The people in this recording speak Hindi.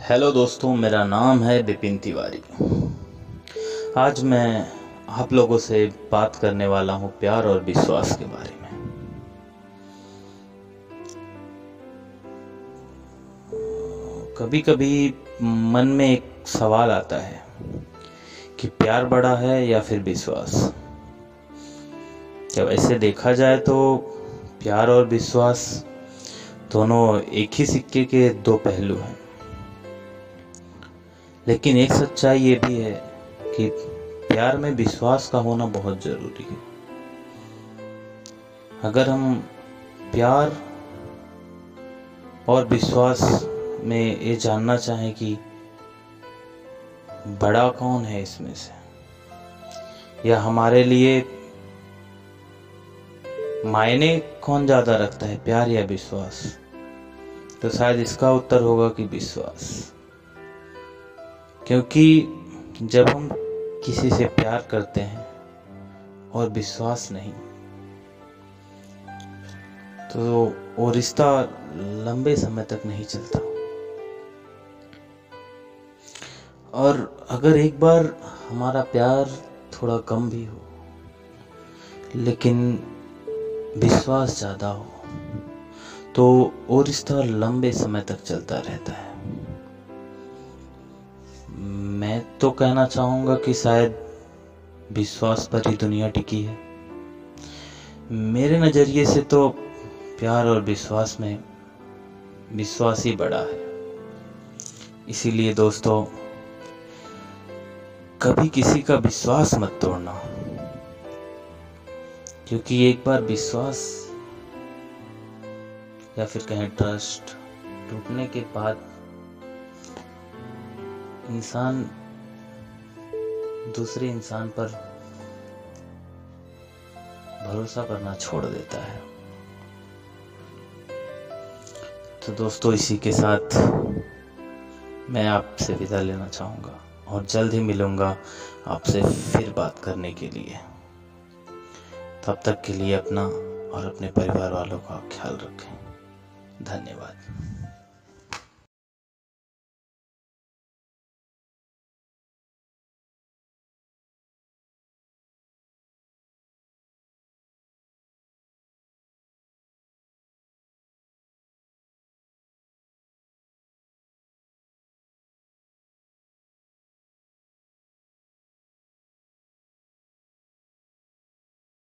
हेलो दोस्तों, मेरा नाम है बिपिन तिवारी। आज मैं आप लोगों से बात करने वाला हूँ प्यार और विश्वास के बारे में। कभी कभी मन में एक सवाल आता है कि प्यार बड़ा है या फिर विश्वास? जब ऐसे देखा जाए तो प्यार और विश्वास दोनों एक ही सिक्के के दो पहलू हैं। लेकिन एक सच्चाई ये भी है कि प्यार में विश्वास का होना बहुत ज़रूरी है। अगर हम प्यार और विश्वास में ये जानना चाहें कि बड़ा कौन है इसमें से, या हमारे लिए मायने कौन ज़्यादा रखता है, प्यार या विश्वास तो शायद इसका उत्तर होगा कि विश्वास। क्योंकि जब हम किसी से प्यार करते हैं और विश्वास नहीं तो वो रिश्ता लंबे समय तक नहीं चलता। और अगर एक बार हमारा प्यार थोड़ा कम भी हो, लेकिन विश्वास ज़्यादा हो तो वो रिश्ता लंबे समय तक चलता रहता है। मैं तो कहना चाहूँगा कि शायद विश्वास पर ही दुनिया टिकी है। मेरे नज़रिए से तो प्यार और विश्वास में विश्वास ही बड़ा है। इसीलिए दोस्तों, कभी किसी का विश्वास मत तोड़ना, क्योंकि एक बार विश्वास या फिर कहें ट्रस्ट टूटने के बाद इंसान दूसरे इंसान पर भरोसा करना छोड़ देता है। तो दोस्तों, इसी के साथ मैं आपसे विदा लेना चाहूँगा और जल्द ही मिलूँगा आपसे फिर बात करने के लिए। तब तक के लिए अपना और अपने परिवार वालों का ख्याल रखें। धन्यवाद।